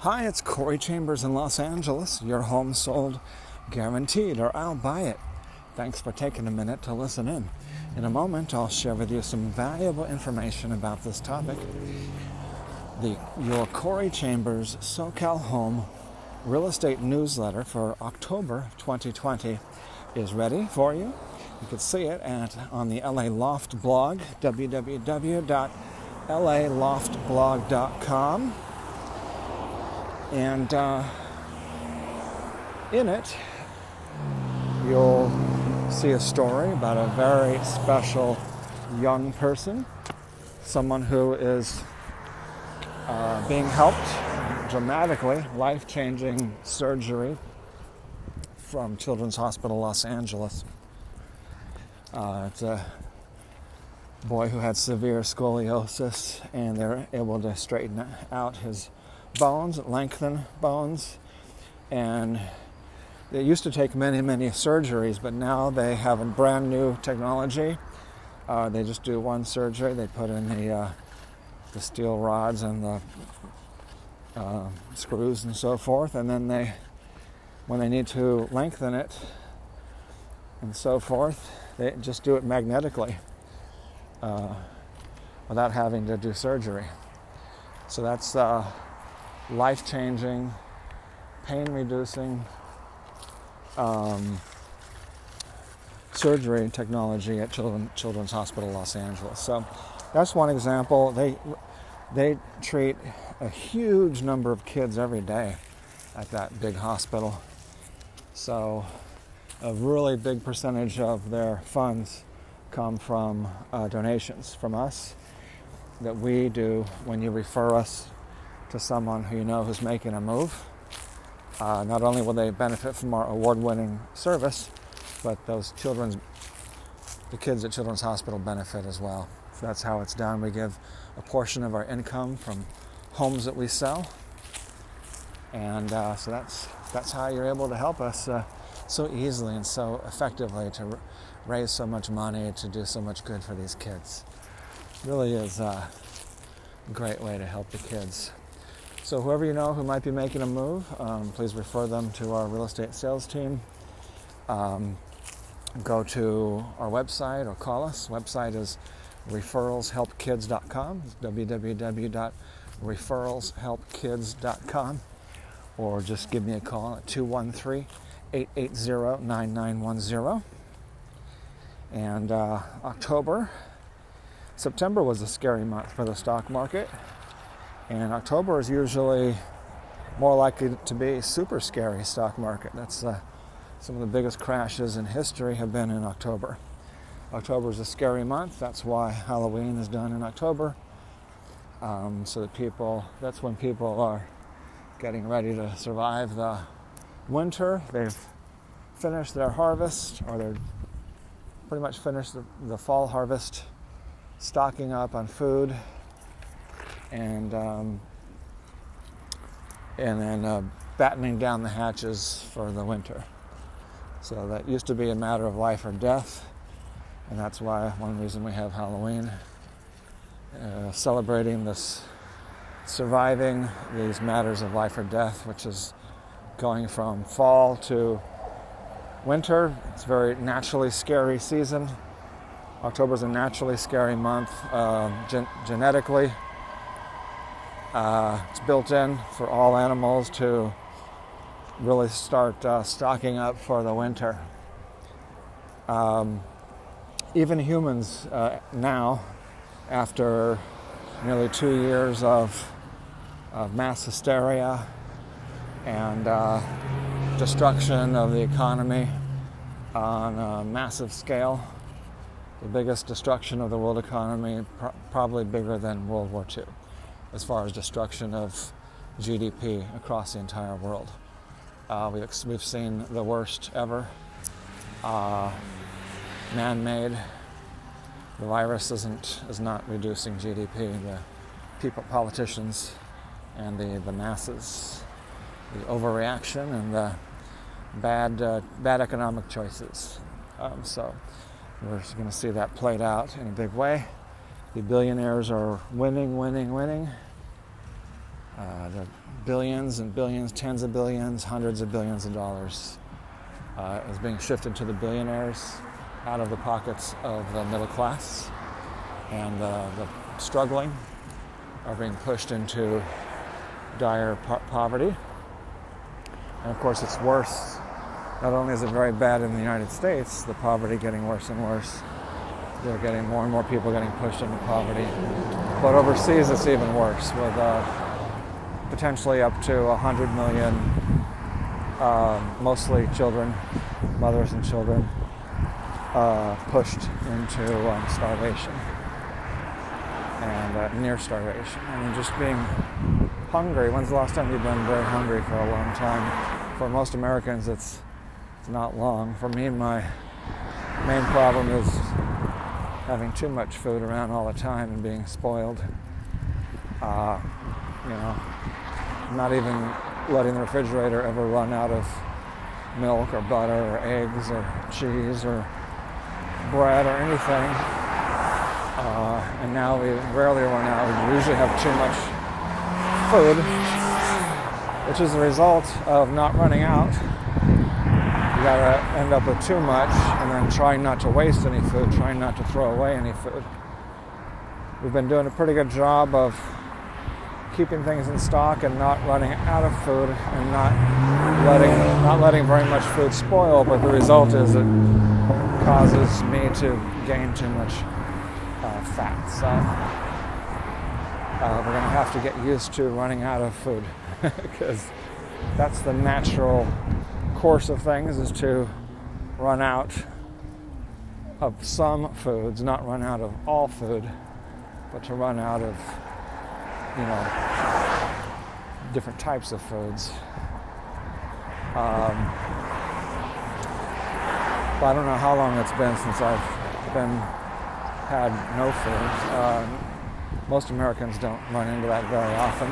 Hi, it's Corey Chambers in Los Angeles. Your home sold guaranteed, or I'll buy it. Thanks for taking a minute to listen in. In a moment, I'll share with you some valuable information about this topic. The Your Corey Chambers SoCal Home real estate newsletter for October 2020 is ready for you. You can see it at on the LA Loft blog, www.laloftblog.com. And uh, in it, you'll see a story about a very special young person, someone who is uh, being helped dramatically, life changing surgery from Children's Hospital Los Angeles. Uh, it's a boy who had severe scoliosis, and they're able to straighten out his bones, lengthen bones, and it used to take many, many surgeries, but now they have a brand new technology. Uh, they just do one surgery. They put in the uh, the steel rods and the uh, screws and so forth, and then they, when they need to lengthen it and so forth, they just do it magnetically uh, without having to do surgery. So that's uh, life changing, pain reducing um, surgery technology at Children, Children's Hospital Los Angeles. So that's one example. They they treat a huge number of kids every day at that big hospital. So, a really big percentage of their funds come from uh, donations from us that we do when you refer us to someone who you know who's making a move. Uh, not only will they benefit from our award-winning service, but those children's, the kids at Children's Hospital benefit as well. So that's how it's done. We give a portion of our income from homes that we sell, and uh, so that's that's how you're able to help us uh, so easily and so effectively to r- raise so much money to do so much good for these kids. Really is uh, a great way to help the kids. So whoever you know who might be making a move, um, please refer them to our real estate sales team. Um, go to our website or call us. Website is referralshelpkids.com. www.referralshelpkids.com. Or just give me a call at 213 880 9910. And uh, October, September was a scary month for the stock market. And October is usually more likely to be super scary stock market. That's uh, some of the biggest crashes in history have been in October. October is a scary month. That's why Halloween is done in October. Um, so that people, that's when people are getting ready to survive the winter. They've finished their harvest, or they're pretty much finished the, the fall harvest, stocking up on food, and um, and then uh, battening down the hatches for the winter. So that used to be a matter of life or death and that's why one reason we have Halloween, uh, celebrating this surviving these matters of life or death, which is going from fall to winter. It's a very naturally scary season. October is a naturally scary month uh, gen- genetically. Uh, it's built in for all animals to really start uh, stocking up for the winter. Um, even humans uh, now, after nearly two years of, of mass hysteria and uh, destruction of the economy on a massive scale, the biggest destruction of the world economy, probably bigger than World War II, as far as destruction of GDP across the entire world. Uh, we, have seen the worst ever. Uh, man-made. The virus isn't is not reducing GDP. The people, politicians, and the, the masses, the overreaction and the bad uh, bad economic choices. Um, so we're going to see that played out in a big way. The billionaires are winning, winning, winning. Uh, the billions and billions, tens of billions, hundreds of billions of dollars uh, is being shifted to the billionaires out of the pockets of the middle class, and uh, the struggling are being pushed into dire po- poverty. And of course, it's worse. Not only is it very bad in the United States, the poverty getting worse and worse. They're getting more and more people getting pushed into poverty. But overseas, it's even worse, with uh, potentially up to 100 million, uh, mostly children, mothers and children, uh, pushed into um, starvation and uh, near starvation. I mean, just being hungry. When's the last time you've been very hungry for a long time? For most Americans, it's it's not long. For me, my main problem is having too much food around all the time and being spoiled. Uh, you know, not even letting the refrigerator ever run out of milk or butter or eggs or cheese or bread or anything. Uh, and now we rarely run out. We usually have too much food, which is the result of not running out. You gotta end up with too much and then trying not to waste any food, trying not to throw away any food. We've been doing a pretty good job of keeping things in stock and not running out of food and not letting not letting very much food spoil, but the result is it causes me to gain too much uh, fat. So uh, we're to have to get used to running out of food because that's the natural course of things is to run out of some foods, not run out of all food, but to run out of, you know, different types of foods. Um, I don't know how long it's been since I've been had no food. Uh, most Americans don't run into that very often,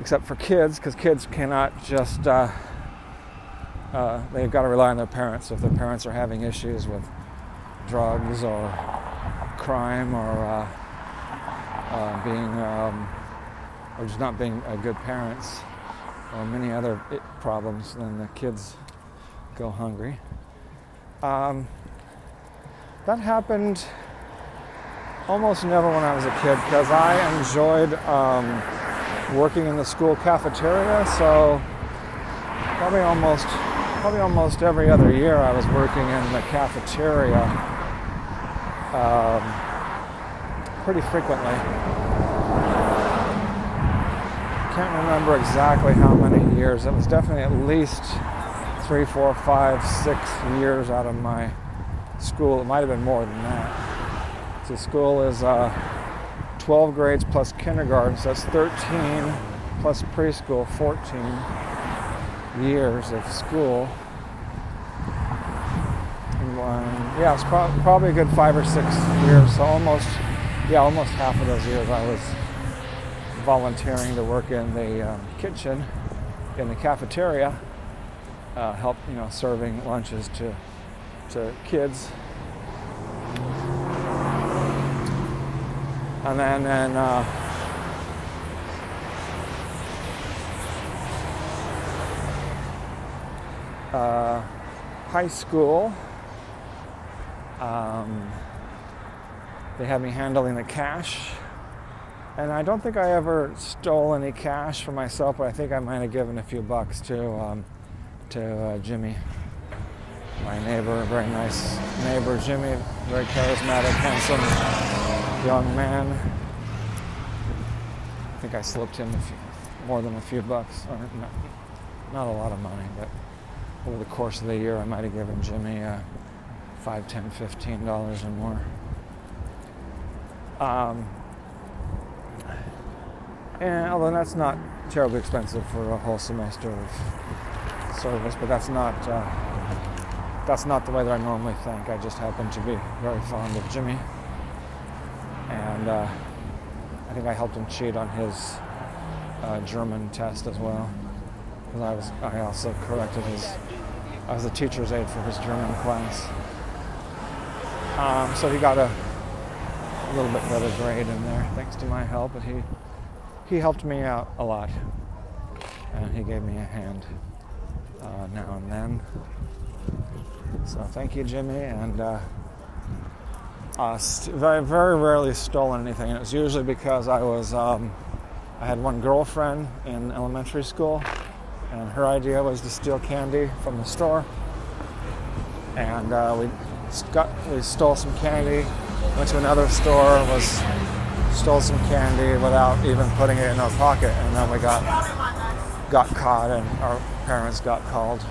except for kids, because kids cannot just. Uh, uh, they've got to rely on their parents. If their parents are having issues with drugs or crime or uh, uh being um, or just not being good parents or many other problems, then the kids go hungry. Um, that happened almost never when I was a kid because I enjoyed um, working in the school cafeteria. So probably almost probably almost every other year I was working in the cafeteria um, pretty frequently. Can't remember exactly how many years. It was definitely at least three, four, five, six years out of my school. It might have been more than that. So school is uh, 12 grades plus kindergarten, so that's 13 plus preschool, 14 years of school. And, yeah, it's pro- probably a good five or six years. So almost, yeah, almost half of those years I was volunteering to work in the um, kitchen, in the cafeteria, uh, help you know serving lunches to to kids. And then, and uh, uh, high school, um, they had me handling the cash. And I don't think I ever stole any cash for myself, but I think I might have given a few bucks to um, to uh, Jimmy my neighbor, very nice neighbor, Jimmy, very charismatic, handsome young man. I think I slipped him few, more than a few bucks, or not, not, a lot of money, but over the course of the year, I might have given Jimmy uh, five, ten, fifteen dollars or more. Um, and although that's not terribly expensive for a whole semester of service, but that's not. Uh, that's not the way that I normally think. I just happen to be very fond of Jimmy. And uh, I think I helped him cheat on his uh, German test as well. Because I was, I also corrected his, I was a teacher's aide for his German class. Um, so he got a, a little bit better grade in there thanks to my help, but he he helped me out a lot, and he gave me a hand uh, now and then. So thank you, Jimmy, and uh, uh, st- very very rarely stolen anything. And it was usually because I was um, I had one girlfriend in elementary school, and her idea was to steal candy from the store, and uh, we got we stole some candy, went to another store, was stole some candy without even putting it in our pocket, and then we got got caught, and our parents got called.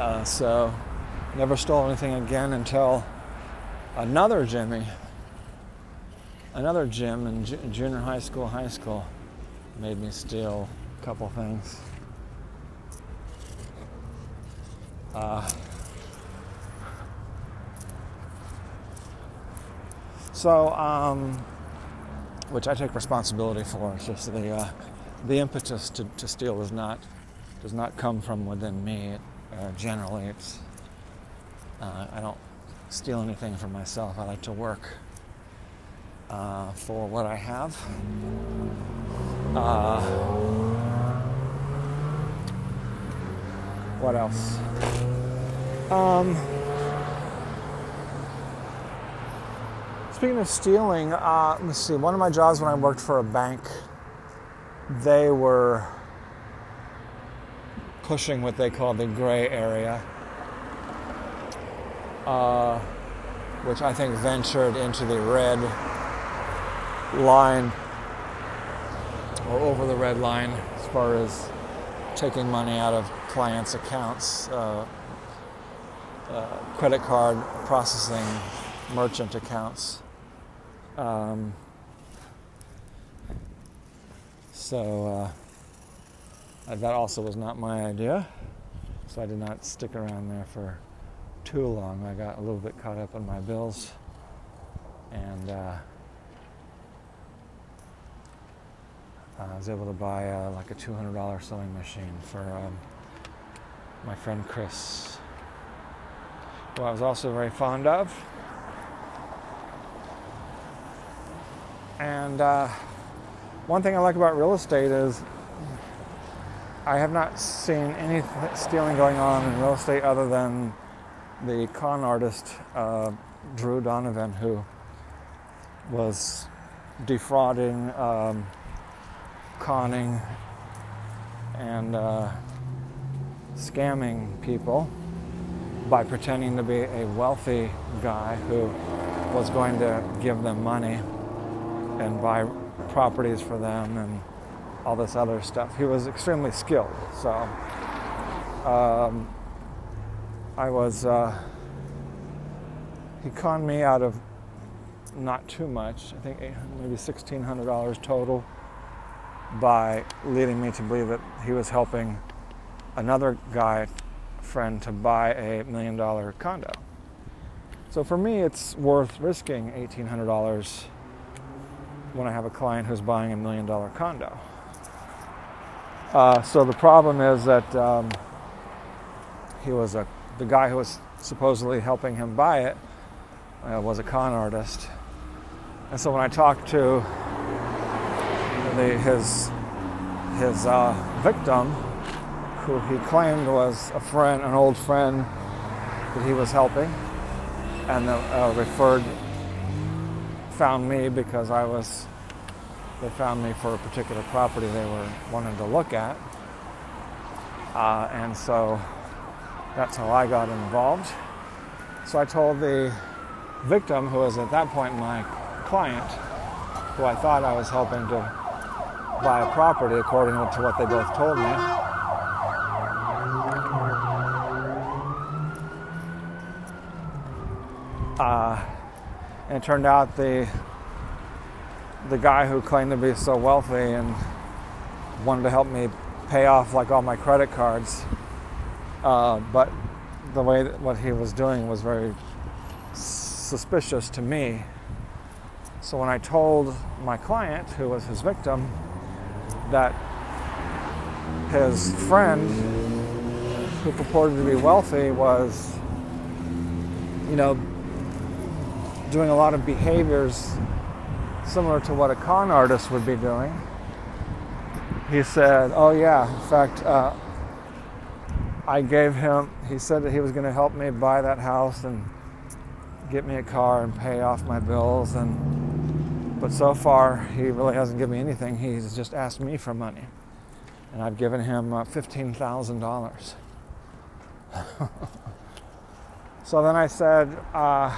Uh, so, never stole anything again until another Jimmy, another Jim in ju- junior high school, high school, made me steal a couple things. Uh, so, um, which I take responsibility for. It's just the uh, the impetus to, to steal does not does not come from within me. It, uh, generally, it's uh, I don't steal anything for myself. I like to work uh, for what I have. Uh, what else? Um, speaking of stealing, uh, let's see. One of my jobs when I worked for a bank, they were pushing what they call the gray area uh, which I think ventured into the red line or over the red line as far as taking money out of clients' accounts, uh, uh, credit card processing, merchant accounts. Um, so uh, that also was not my idea. So I did not stick around there for too long. I got a little bit caught up in my bills and uh, I was able to buy uh, like a $200 sewing machine for um, my friend Chris, who I was also very fond of. And uh, one thing I like about real estate is I have not seen any stealing going on in real estate other than the con artist uh, Drew Donovan, who was defrauding, um, conning, and uh, scamming people by pretending to be a wealthy guy who was going to give them money and buy properties for them and all this other stuff. He was extremely skilled. So um, I was, uh, he conned me out of not too much, I think maybe $1,600 total, by leading me to believe that he was helping another guy friend to buy a million dollar condo. So for me, it's worth risking $1,800 when I have a client who's buying a million dollar condo. Uh, so the problem is that um, he was a the guy who was supposedly helping him buy it uh, was a con artist. And so when I talked to the, his his uh, victim, who he claimed was a friend, an old friend that he was helping, and the, uh, referred found me because I was. They found me for a particular property they were wanting to look at, uh, and so that's how I got involved. So I told the victim, who was at that point my client, who I thought I was helping to buy a property according to what they both told me. Uh, and it turned out the the guy who claimed to be so wealthy and wanted to help me pay off like all my credit cards uh, but the way that what he was doing was very suspicious to me. So when I told my client, who was his victim, that his friend, who purported to be wealthy, was, you know, doing a lot of behaviors similar to what a con artist would be doing. He said, Oh, yeah, in fact, uh, I gave him, he said that he was going to help me buy that house and get me a car and pay off my bills. And, but so far, he really hasn't given me anything. He's just asked me for money. And I've given him uh, $15,000. so then I said, uh,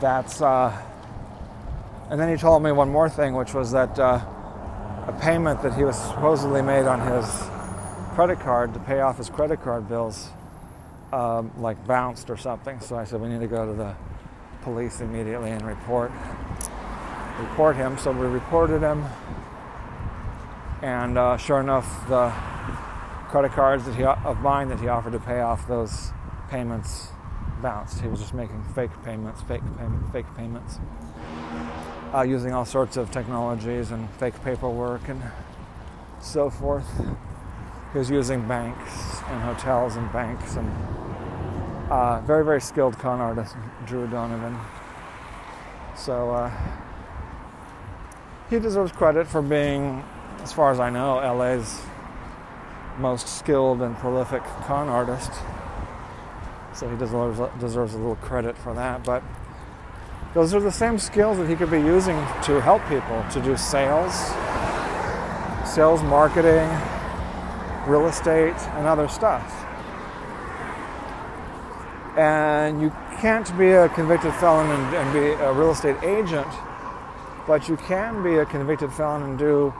that's, uh, and then he told me one more thing, which was that uh, a payment that he was supposedly made on his credit card to pay off his credit card bills, um, like bounced or something. So I said, we need to go to the police immediately and report report him. So we reported him, and uh, sure enough, the credit cards that he of mine that he offered to pay off those payments bounced. He was just making fake payments, fake payment, fake payments, uh, using all sorts of technologies and fake paperwork and so forth. He was using banks and hotels and banks and uh, very, very skilled con artist, Drew Donovan. So uh, he deserves credit for being, as far as I know, LA's most skilled and prolific con artist. So he deserves, deserves a little credit for that. But those are the same skills that he could be using to help people to do sales, sales, marketing, real estate, and other stuff. And you can't be a convicted felon and, and be a real estate agent, but you can be a convicted felon and do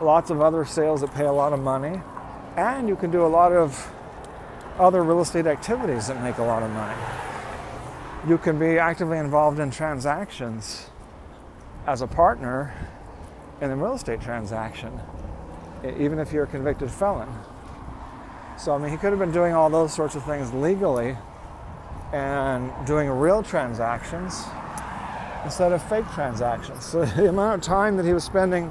lots of other sales that pay a lot of money, and you can do a lot of other real estate activities that make a lot of money. You can be actively involved in transactions as a partner in a real estate transaction, even if you're a convicted felon. So, I mean, he could have been doing all those sorts of things legally and doing real transactions instead of fake transactions. So, the amount of time that he was spending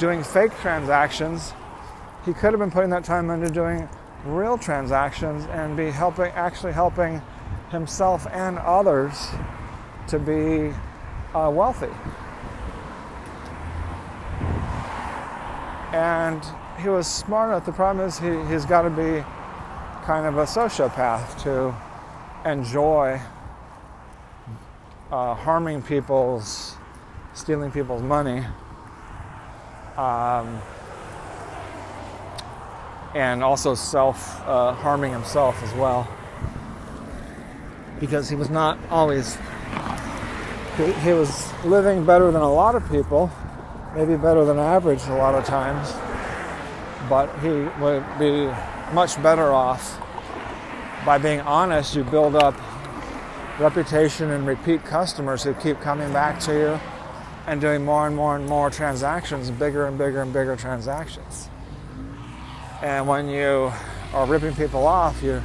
doing fake transactions, he could have been putting that time into doing real transactions and be helping actually helping himself and others to be uh, wealthy. And he was smart enough. The problem is he, he's got to be kind of a sociopath to enjoy uh, harming people's, stealing people's money. Um, and also self uh, harming himself as well because he was not always he, he, was living better than a lot of people maybe better than average a lot of times but he would be much better off by being honest. You build up reputation and repeat customers who keep coming back to you and doing more and more and more transactions bigger and bigger and bigger transactions. And when you are ripping people off, you're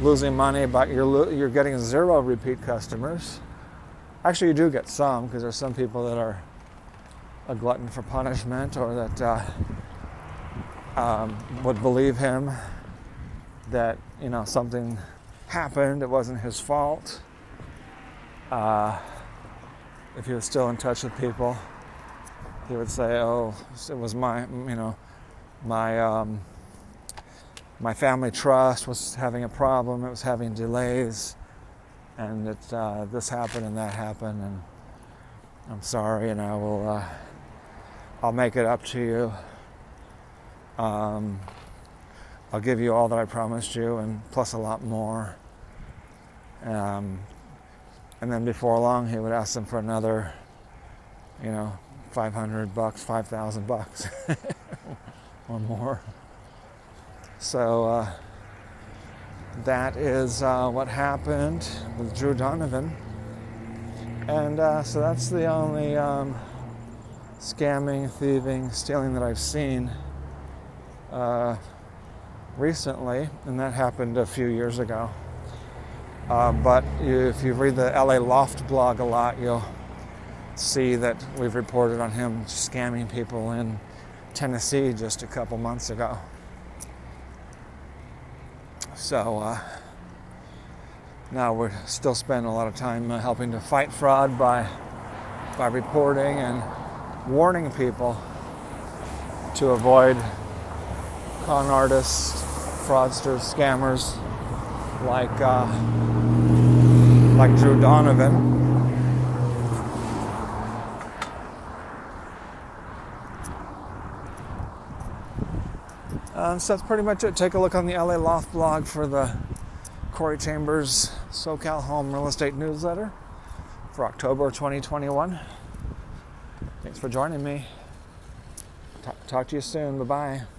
losing money, but you're, you're getting zero repeat customers. Actually, you do get some because there's some people that are a glutton for punishment or that uh, um, would believe him that you know something happened, it wasn't his fault. Uh, if he was still in touch with people, he would say, "Oh, it was my, you know, my." Um, my family trust was having a problem. It was having delays, and it, uh, this happened and that happened, and I'm sorry, and I will. Uh, I'll make it up to you. Um, I'll give you all that I promised you, and plus a lot more. Um, and then before long, he would ask them for another, you know, 500 bucks, 5,000 bucks, or more. So uh, that is uh, what happened with Drew Donovan. And uh, so that's the only um, scamming, thieving, stealing that I've seen uh, recently, and that happened a few years ago. Uh, but if you read the LA Loft blog a lot, you'll see that we've reported on him scamming people in Tennessee just a couple months ago. So, uh, Now we're still spending a lot of time uh, helping to fight fraud by by reporting and warning people to avoid con artists, fraudsters, scammers like uh, like Drew Donovan. Um, so that's pretty much it. Take a look on the LA Loft blog for the Corey Chambers SoCal Home Real Estate Newsletter for October 2021. Thanks for joining me. Talk, talk to you soon. Bye bye.